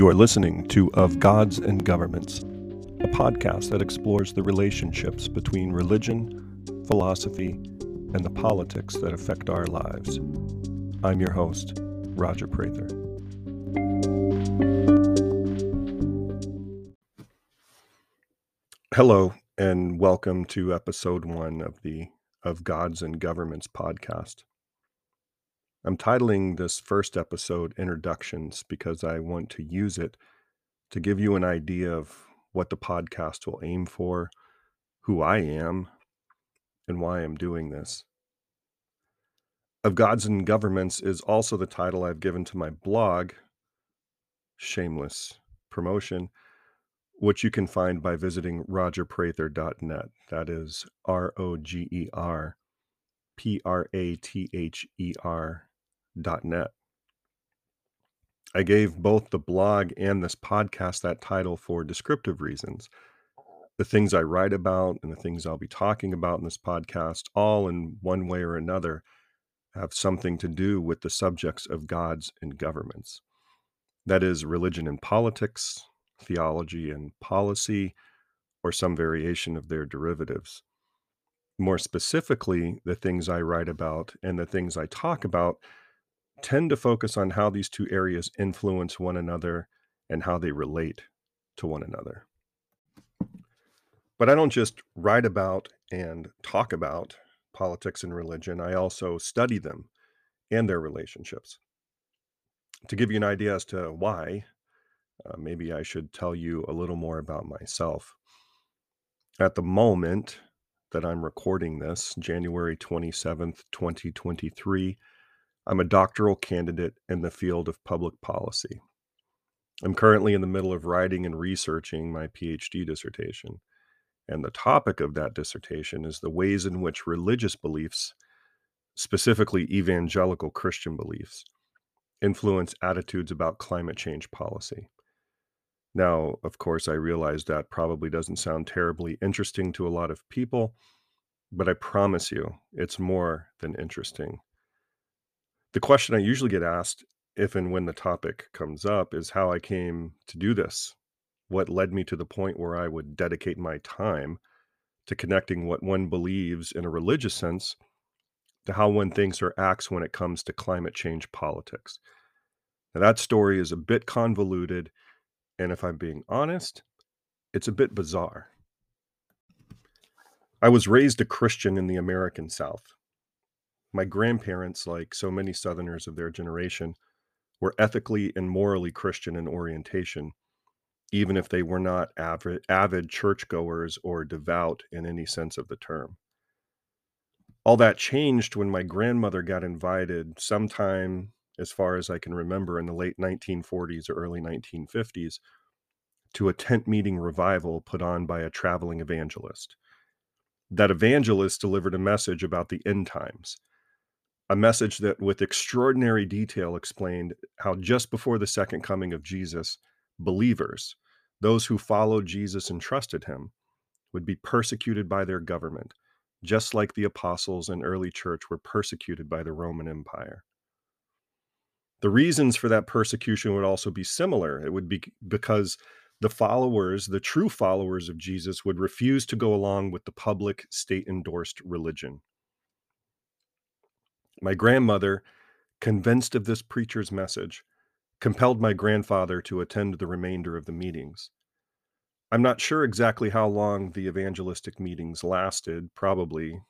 You are listening to Of Gods and Governments, a podcast that explores the relationships between religion, philosophy, and the politics that affect our lives. I'm your host, Roger Prather. Hello, and welcome to episode one of the Of Gods and Governments podcast. I'm titling this first episode Introductions because I want to use it to give you an idea of what the podcast will aim for, who I am, and why I'm doing this. Of Gods and Governments is also the title I've given to my blog, Shameless Promotion, which you can find by visiting rogerprather.net. That is R O G E R P R A T H E R net. I gave both the blog and this podcast that title for descriptive reasons. The things I write about and the things I'll be talking about in this podcast, all in one way or another, have something to do with the subjects of gods and governments. That is, religion and politics, theology and policy, or some variation of their derivatives. More specifically, the things I write about and the things I talk about tend to focus on how these two areas influence one another and how they relate to one another. But I don't just write about and talk about politics and religion, I also study them and their relationships. To give you an idea as to why, uh, maybe I should tell you a little more about myself. At the moment that I'm recording this, January 27th, 2023, I'm a doctoral candidate in the field of public policy. I'm currently in the middle of writing and researching my PhD dissertation. And the topic of that dissertation is the ways in which religious beliefs, specifically evangelical Christian beliefs, influence attitudes about climate change policy. Now, of course, I realize that probably doesn't sound terribly interesting to a lot of people, but I promise you it's more than interesting. The question I usually get asked if and when the topic comes up is how I came to do this. What led me to the point where I would dedicate my time to connecting what one believes in a religious sense to how one thinks or acts when it comes to climate change politics. Now, that story is a bit convoluted, and if I'm being honest, it's a bit bizarre. I was raised a Christian in the American South. My grandparents, like so many Southerners of their generation, were ethically and morally Christian in orientation, even if they were not avid, avid churchgoers or devout in any sense of the term. All that changed when my grandmother got invited sometime, as far as I can remember, in the late 1940s or early 1950s, to a tent meeting revival put on by a traveling evangelist. That evangelist delivered a message about the end times a message that, with extraordinary detail, explained how just before the second coming of Jesus, believers, those who followed Jesus and trusted him, would be persecuted by their government, just like the apostles and early church were persecuted by the Roman Empire. The reasons for that persecution would also be similar. It would be because the followers, the true followers of Jesus, would refuse to go along with the public state endorsed religion. My grandmother, convinced of this preacher's message, compelled my grandfather to attend the remainder of the meetings. I'm not sure exactly how long the evangelistic meetings lasted, probably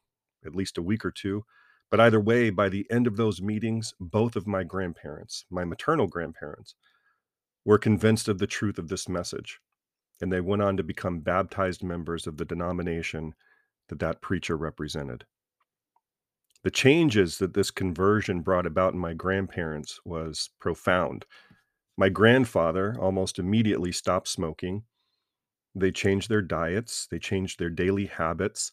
at least a week or two. But either way, by the end of those meetings, both of my grandparents, my maternal grandparents, were convinced of the truth of this message, and they went on to become baptized members of the denomination that that preacher represented the changes that this conversion brought about in my grandparents was profound. My grandfather almost immediately stopped smoking. They changed their diets, they changed their daily habits.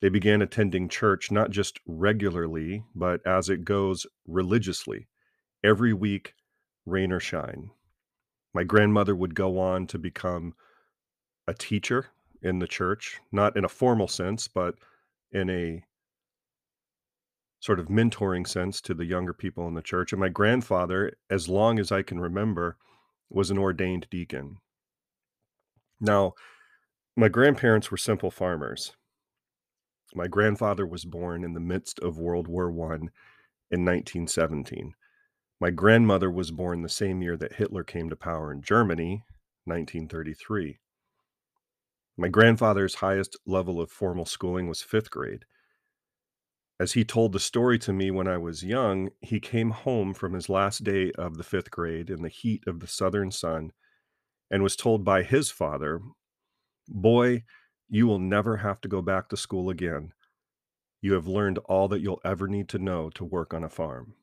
They began attending church not just regularly, but as it goes religiously, every week, rain or shine. My grandmother would go on to become a teacher in the church, not in a formal sense, but in a sort of mentoring sense to the younger people in the church. And my grandfather, as long as I can remember, was an ordained deacon. Now, my grandparents were simple farmers. My grandfather was born in the midst of World War I in 1917. My grandmother was born the same year that Hitler came to power in Germany, 1933. My grandfather's highest level of formal schooling was fifth grade. As he told the story to me when I was young, he came home from his last day of the fifth grade in the heat of the southern sun and was told by his father, Boy, you will never have to go back to school again. You have learned all that you'll ever need to know to work on a farm.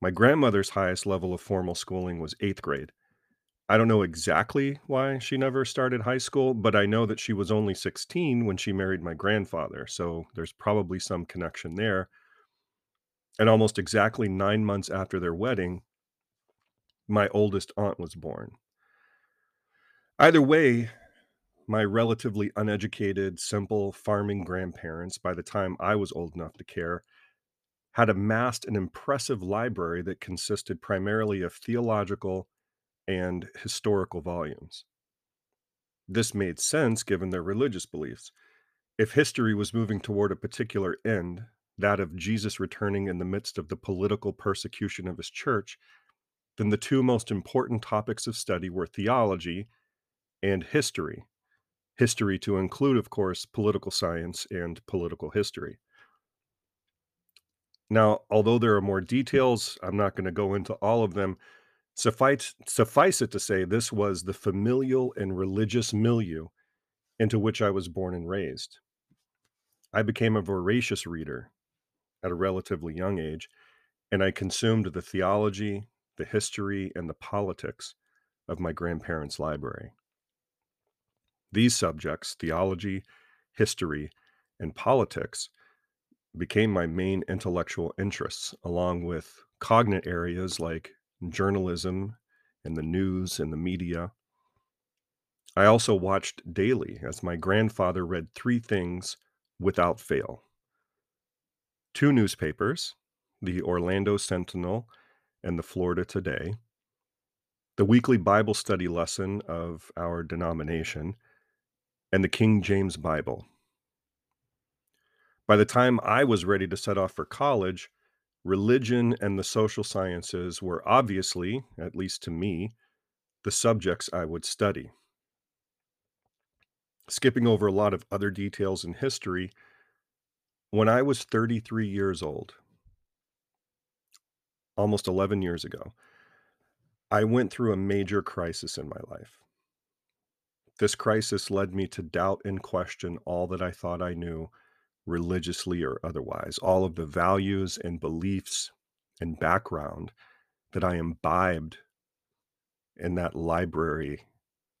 My grandmother's highest level of formal schooling was eighth grade. I don't know exactly why she never started high school, but I know that she was only 16 when she married my grandfather, so there's probably some connection there. And almost exactly nine months after their wedding, my oldest aunt was born. Either way, my relatively uneducated, simple farming grandparents, by the time I was old enough to care, had amassed an impressive library that consisted primarily of theological and historical volumes. This made sense given their religious beliefs. If history was moving toward a particular end, that of Jesus returning in the midst of the political persecution of his church, then the two most important topics of study were theology and history. History to include, of course, political science and political history. Now, although there are more details, I'm not going to go into all of them. Suffice, suffice it to say, this was the familial and religious milieu into which I was born and raised. I became a voracious reader at a relatively young age, and I consumed the theology, the history, and the politics of my grandparents' library. These subjects, theology, history, and politics, became my main intellectual interests, along with cognate areas like journalism and the news and the media. I also watched daily as my grandfather read three things without fail two newspapers, the Orlando Sentinel and the Florida Today, the weekly Bible study lesson of our denomination, and the King James Bible. By the time I was ready to set off for college, religion and the social sciences were obviously, at least to me, the subjects I would study. Skipping over a lot of other details in history, when I was 33 years old, almost 11 years ago, I went through a major crisis in my life. This crisis led me to doubt and question all that I thought I knew religiously or otherwise, all of the values and beliefs and background that I imbibed in that library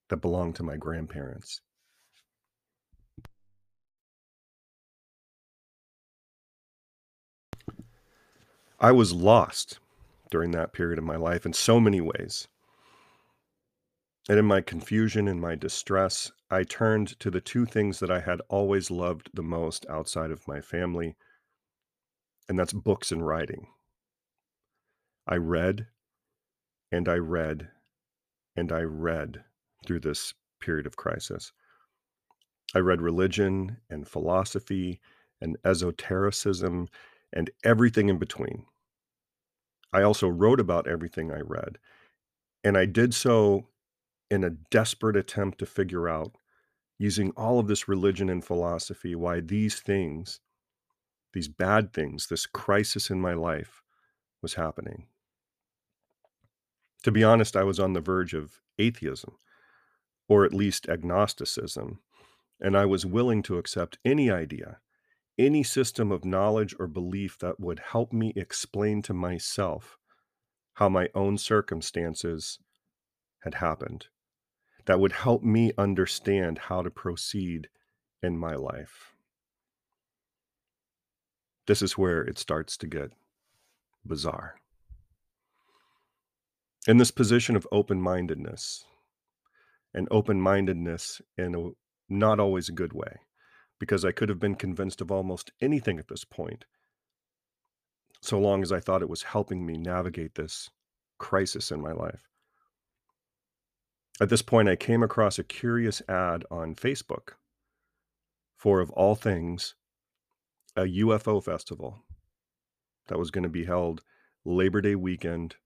that belonged to my grandparents. I was lost during that period of my life in so many ways. And in my confusion and my distress, I turned to the two things that I had always loved the most outside of my family, and that's books and writing. I read and I read and I read through this period of crisis. I read religion and philosophy and esotericism and everything in between. I also wrote about everything I read, and I did so in a desperate attempt to figure out, using all of this religion and philosophy, why these things, these bad things, this crisis in my life was happening. To be honest, I was on the verge of atheism, or at least agnosticism, and I was willing to accept any idea, any system of knowledge or belief that would help me explain to myself how my own circumstances had happened that would help me understand how to proceed in my life. This is where it starts to get bizarre. In this position of open mindedness, and open mindedness in a not always a good way, because I could have been convinced of almost anything at this point, so long as I thought it was helping me navigate this crisis in my life. At this point, I came across a curious ad on Facebook for, of all things, a UFO festival that was going to be held Labor Day weekend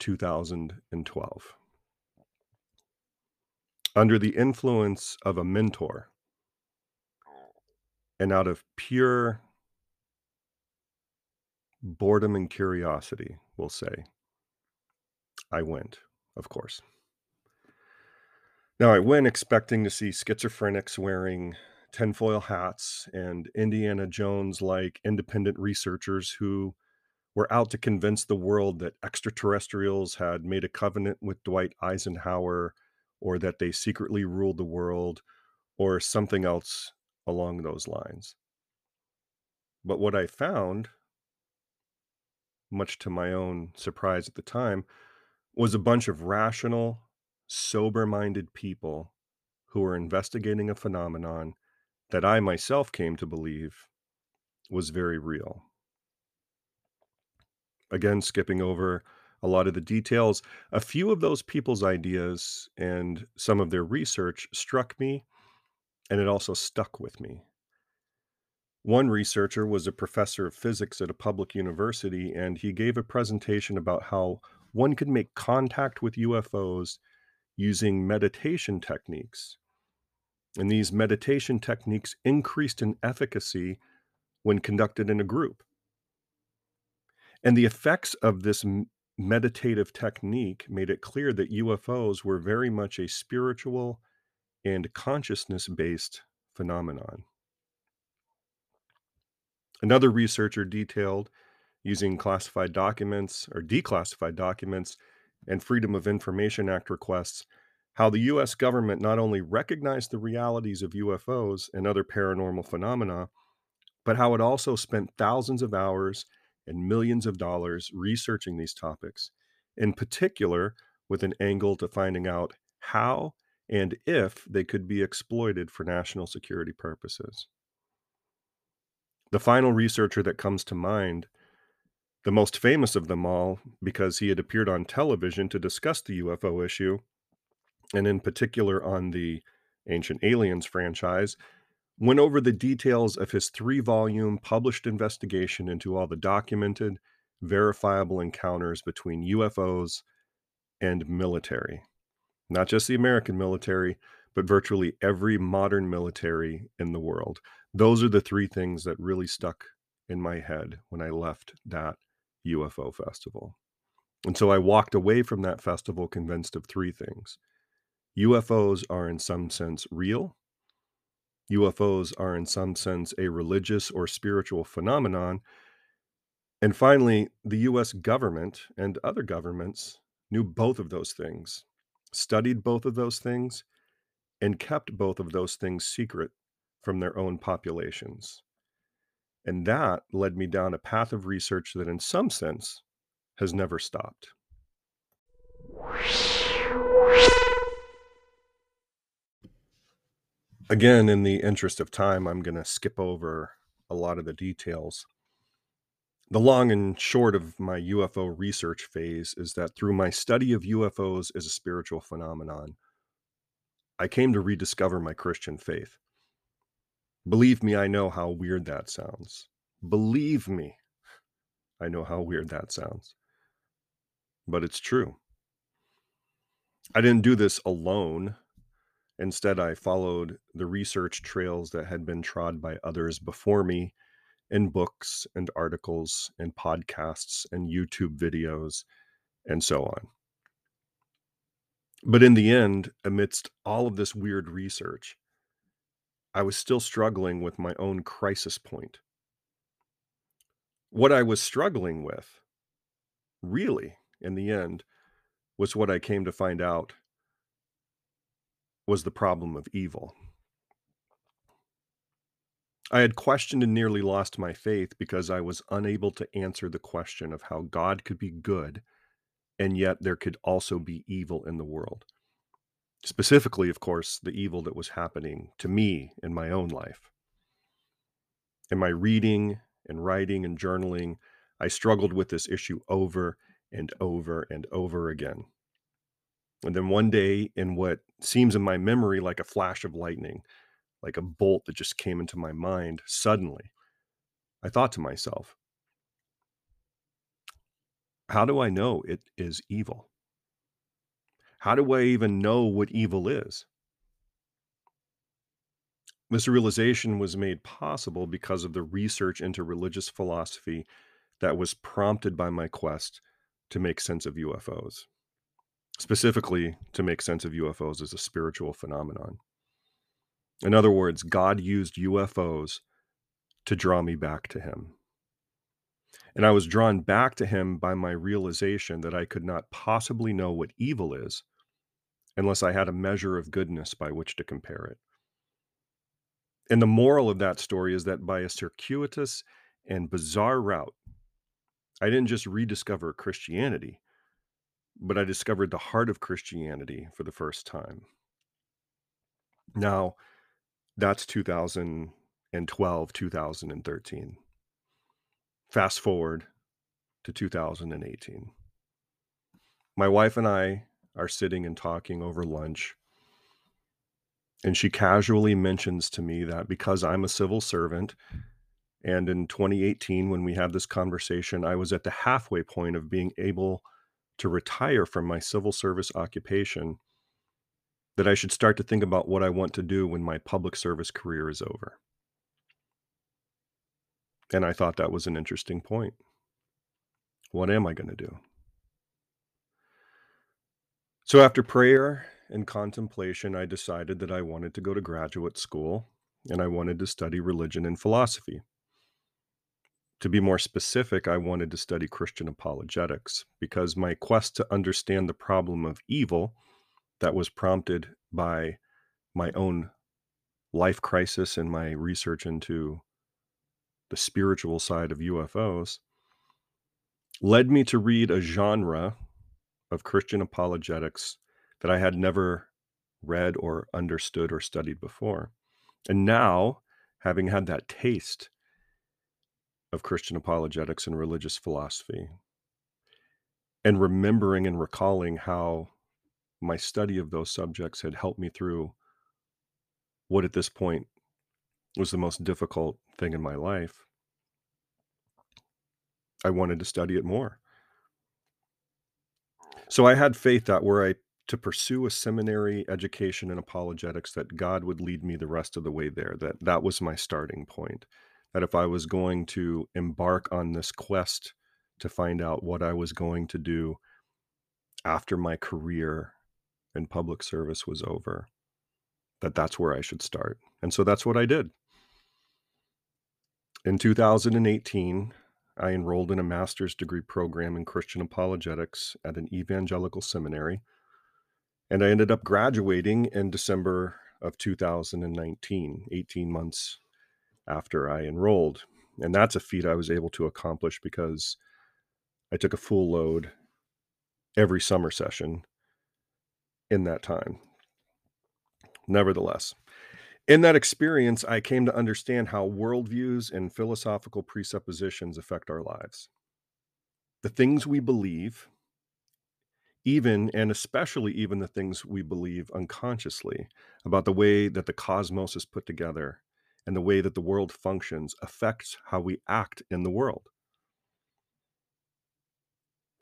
2012. Under the influence of a mentor and out of pure boredom and curiosity, we'll say, I went, of course. Now, I went expecting to see schizophrenics wearing tinfoil hats and Indiana Jones like independent researchers who were out to convince the world that extraterrestrials had made a covenant with Dwight Eisenhower or that they secretly ruled the world or something else along those lines. But what I found, much to my own surprise at the time, was a bunch of rational, sober minded people who were investigating a phenomenon that I myself came to believe was very real. Again, skipping over a lot of the details, a few of those people's ideas and some of their research struck me, and it also stuck with me. One researcher was a professor of physics at a public university, and he gave a presentation about how one could make contact with UFOs using meditation techniques. And these meditation techniques increased in efficacy when conducted in a group. And the effects of this meditative technique made it clear that UFOs were very much a spiritual and consciousness based phenomenon. Another researcher detailed using classified documents or declassified documents and Freedom of Information Act requests how the US government not only recognized the realities of UFOs and other paranormal phenomena, but how it also spent thousands of hours and millions of dollars researching these topics, in particular with an angle to finding out how and if they could be exploited for national security purposes. The final researcher that comes to mind, the most famous of them all because he had appeared on television to discuss the UFO issue, and in particular on the Ancient Aliens franchise, went over the details of his three volume published investigation into all the documented, verifiable encounters between UFOs and military. Not just the American military, but virtually every modern military in the world. Those are the three things that really stuck in my head when I left that UFO festival. And so I walked away from that festival convinced of three things UFOs are, in some sense, real UFOs are, in some sense, a religious or spiritual phenomenon. And finally, the US government and other governments knew both of those things, studied both of those things, and kept both of those things secret from their own populations. And that led me down a path of research that, in some sense, has never stopped. Again, in the interest of time, I'm going to skip over a lot of the details. The long and short of my UFO research phase is that through my study of UFOs as a spiritual phenomenon, I came to rediscover my Christian faith. Believe me, I know how weird that sounds. Believe me, I know how weird that sounds. But it's true. I didn't do this alone. Instead, I followed the research trails that had been trod by others before me in books and articles and podcasts and YouTube videos and so on. But in the end, amidst all of this weird research, I was still struggling with my own crisis point. What I was struggling with, really, in the end, was what I came to find out was the problem of evil. I had questioned and nearly lost my faith because I was unable to answer the question of how God could be good and yet there could also be evil in the world. Specifically, of course, the evil that was happening to me in my own life. In my reading and writing and journaling, I struggled with this issue over and over and over again. And then one day, in what seems in my memory like a flash of lightning, like a bolt that just came into my mind suddenly, I thought to myself, how do I know it is evil? How do I even know what evil is? This realization was made possible because of the research into religious philosophy that was prompted by my quest to make sense of UFOs, specifically to make sense of UFOs as a spiritual phenomenon. In other words, God used UFOs to draw me back to Him. And I was drawn back to Him by my realization that I could not possibly know what evil is unless I had a measure of goodness by which to compare it. And the moral of that story is that by a circuitous and bizarre route, I didn't just rediscover Christianity, but I discovered the heart of Christianity for the first time. Now, that's 2012, 2013. Fast forward to 2018. My wife and I are sitting and talking over lunch and she casually mentions to me that because I'm a civil servant, and in 2018, when we had this conversation, I was at the halfway point of being able to retire from my civil service occupation, that I should start to think about what I want to do when my public service career is over. And I thought that was an interesting point. What am I going to do? So, after prayer and contemplation, I decided that I wanted to go to graduate school and I wanted to study religion and philosophy. To be more specific, I wanted to study Christian apologetics because my quest to understand the problem of evil that was prompted by my own life crisis and my research into the spiritual side of UFOs led me to read a genre of Christian apologetics that I had never read or understood or studied before. And now, having had that taste of Christian apologetics and religious philosophy, and remembering and recalling how my study of those subjects had helped me through what at this point was the most difficult thing in my life, I wanted to study it more. So I had faith that were I to pursue a seminary education in apologetics that God would lead me the rest of the way there. That that was my starting point. That if I was going to embark on this quest to find out what I was going to do after my career in public service was over, that that's where I should start. And so that's what I did. In 2018, I enrolled in a master's degree program in Christian apologetics at an evangelical seminary and I ended up graduating in December of 2019, 18 months after I enrolled. And that's a feat I was able to accomplish because I took a full load every summer session in that time. Nevertheless, in that experience, I came to understand how worldviews and philosophical presuppositions affect our lives. The things we believe even and especially even the things we believe unconsciously about the way that the cosmos is put together and the way that the world functions affects how we act in the world.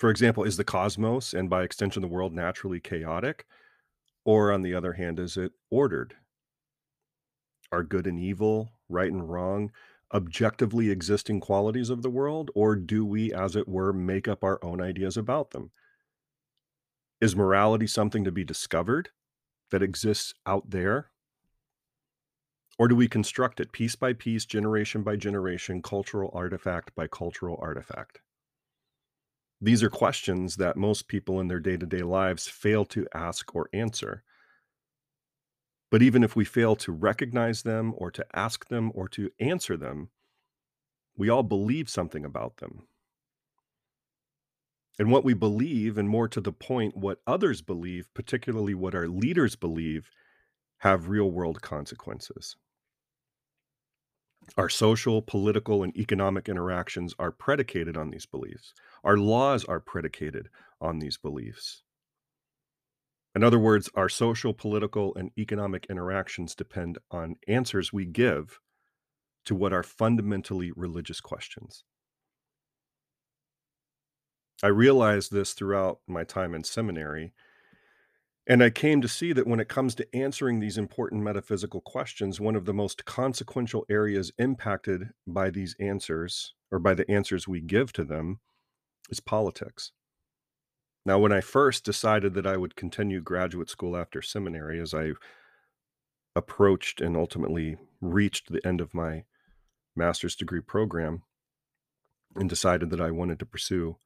For example, is the cosmos and by extension the world naturally chaotic? Or on the other hand, is it ordered? Are good and evil, right and wrong, objectively existing qualities of the world? Or do we, as it were, make up our own ideas about them? Is morality something to be discovered that exists out there? Or do we construct it piece by piece, generation by generation, cultural artifact by cultural artifact? These are questions that most people in their day to day lives fail to ask or answer. But even if we fail to recognize them or to ask them or to answer them, we all believe something about them and what we believe, and more to the point, what others believe, particularly what our leaders believe, have real world consequences. Our social, political, and economic interactions are predicated on these beliefs. Our laws are predicated on these beliefs. In other words, our social, political, and economic interactions depend on answers we give to what are fundamentally religious questions. I realized this throughout my time in seminary, and I came to see that when it comes to answering these important metaphysical questions, one of the most consequential areas impacted by these answers, or by the answers we give to them, is politics. Now, when I first decided that I would continue graduate school after seminary, as I approached and ultimately reached the end of my master's degree program and decided that I wanted to pursue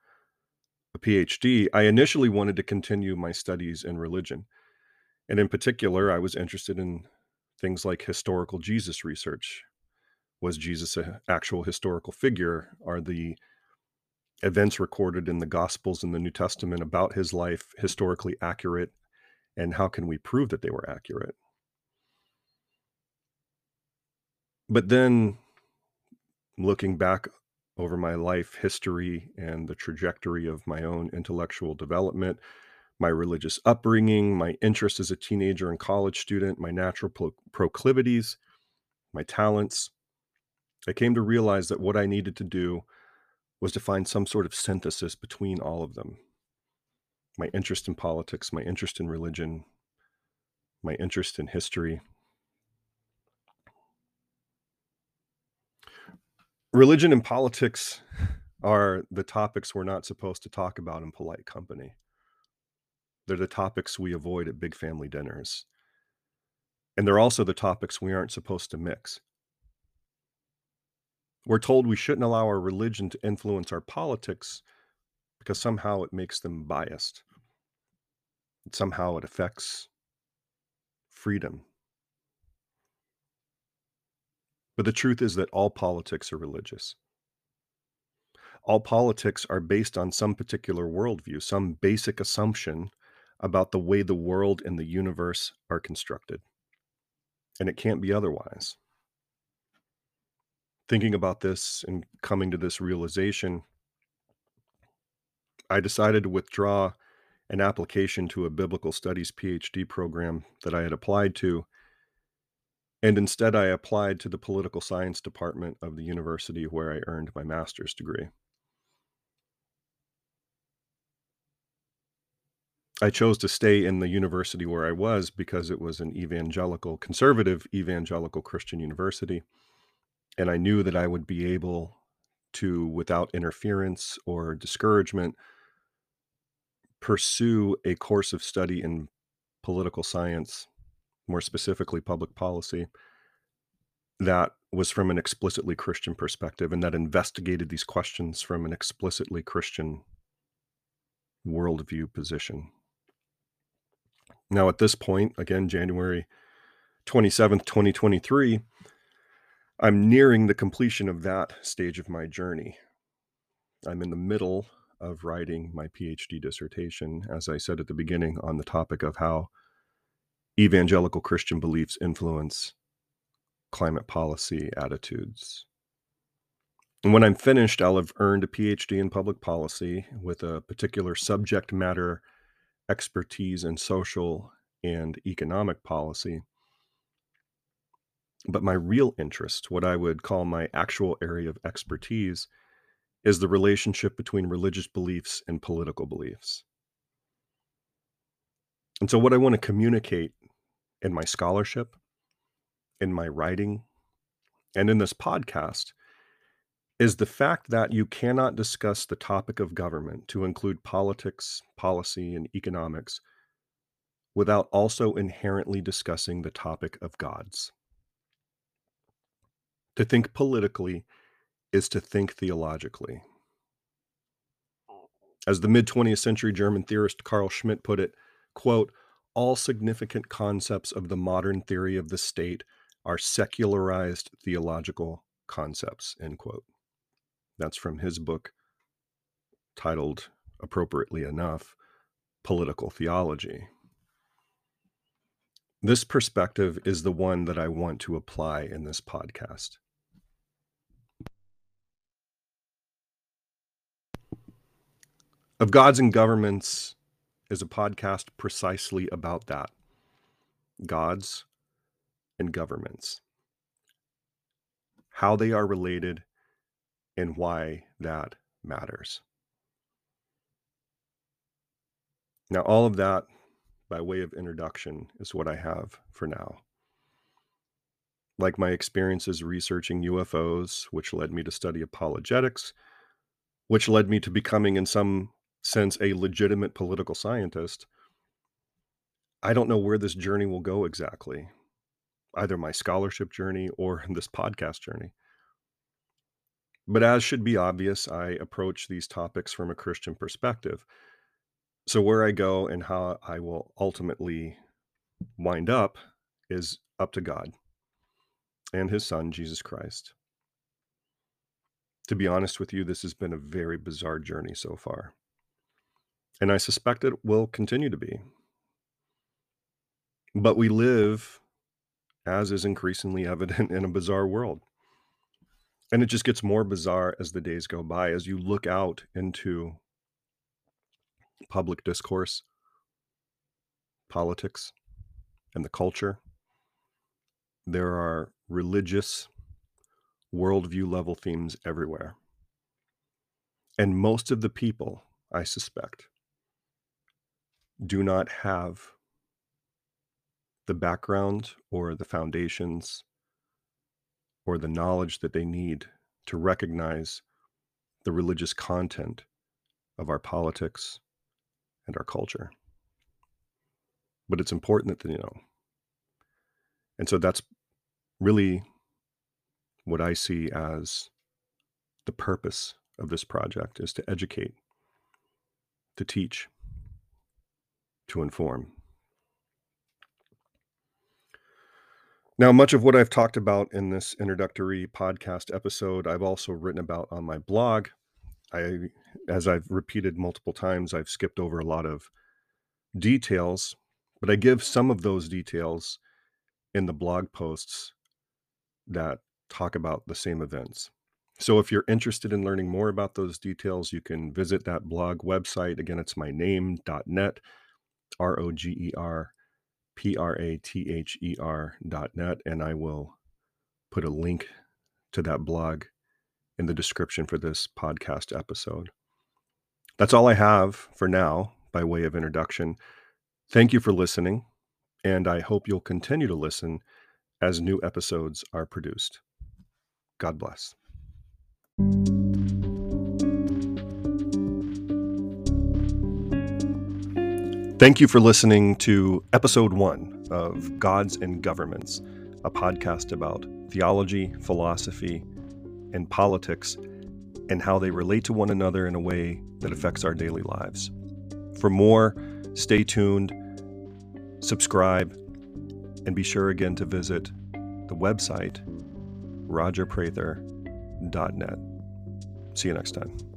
a PhD, I initially wanted to continue my studies in religion. And in particular, I was interested in things like historical Jesus research. Was Jesus an actual historical figure? Are the events recorded in the Gospels and the New Testament about his life historically accurate? And how can we prove that they were accurate? But then looking back over my life history and the trajectory of my own intellectual development, my religious upbringing, my interest as a teenager and college student, my natural pro- proclivities, my talents, I came to realize that what I needed to do was to find some sort of synthesis between all of them my interest in politics, my interest in religion, my interest in history. Religion and politics are the topics we're not supposed to talk about in polite company. They're the topics we avoid at big family dinners. And they're also the topics we aren't supposed to mix. We're told we shouldn't allow our religion to influence our politics because somehow it makes them biased. Somehow it affects freedom. But the truth is that all politics are religious. All politics are based on some particular worldview, some basic assumption about the way the world and the universe are constructed. And it can't be otherwise thinking about this and coming to this realization, I decided to withdraw an application to a biblical studies PhD program that I had applied to. And instead, I applied to the political science department of the university where I earned my master's degree. I chose to stay in the university where I was because it was an evangelical, conservative evangelical Christian university and I knew that I would be able to, without interference or discouragement, pursue a course of study in political science, more specifically public policy, that was from an explicitly Christian perspective and that investigated these questions from an explicitly Christian worldview position. Now, at this point, again, January 27th, 2023, I'm nearing the completion of that stage of my journey. I'm in the middle of writing my PhD dissertation, as I said at the beginning, on the topic of how evangelical Christian beliefs influence climate policy attitudes. And when I'm finished, I'll have earned a PhD in public policy with a particular subject matter expertise in social and economic policy but my real interest, what I would call my actual area of expertise, is the relationship between religious beliefs and political beliefs. And so, what I want to communicate in my scholarship, in my writing, and in this podcast is the fact that you cannot discuss the topic of government to include politics, policy, and economics without also inherently discussing the topic of gods. To think politically is to think theologically. Mm. As the mid 20th century German theorist Carl Schmitt put it, quote, all significant concepts of the modern theory of the state are secularized theological concepts, end quote. That's from his book titled, appropriately enough, Political Theology. This perspective is the one that I want to apply in this podcast. Of gods and governments is a podcast precisely about that gods and governments, how they are related, and why that matters. Now, all of that, by way of introduction, is what I have for now. Like my experiences researching UFOs, which led me to study apologetics, which led me to becoming, in some sense, a legitimate political scientist. I don't know where this journey will go exactly, either my scholarship journey or this podcast journey. But as should be obvious, I approach these topics from a Christian perspective. So, where I go and how I will ultimately wind up is up to God and his son, Jesus Christ. To be honest with you, this has been a very bizarre journey so far. And I suspect it will continue to be. But we live, as is increasingly evident, in a bizarre world. And it just gets more bizarre as the days go by, as you look out into public discourse, politics, and the culture. There are religious, worldview level themes everywhere. And most of the people, I suspect, do not have the background or the foundations or the knowledge that they need to recognize the religious content of our politics and our culture. But it's important that they know. And so that's really what I see as the purpose of this project is to educate, to teach, to inform. Now, much of what I've talked about in this introductory podcast episode, I've also written about on my blog. I, as I've repeated multiple times, I've skipped over a lot of details, but I give some of those details in the blog posts that talk about the same events. So if you're interested in learning more about those details, you can visit that blog website. Again, it's my name.net, R O G E R P R A T H E R dot net, and I will put a link to that blog in the description for this podcast episode. That's all I have for now by way of introduction. Thank you for listening, and I hope you'll continue to listen as new episodes are produced. God bless. Thank you for listening to episode one of Gods and Governments, a podcast about theology, philosophy, and politics, and how they relate to one another in a way that affects our daily lives. For more, stay tuned, subscribe, and be sure again to visit the website rogerprather.net. See you next time.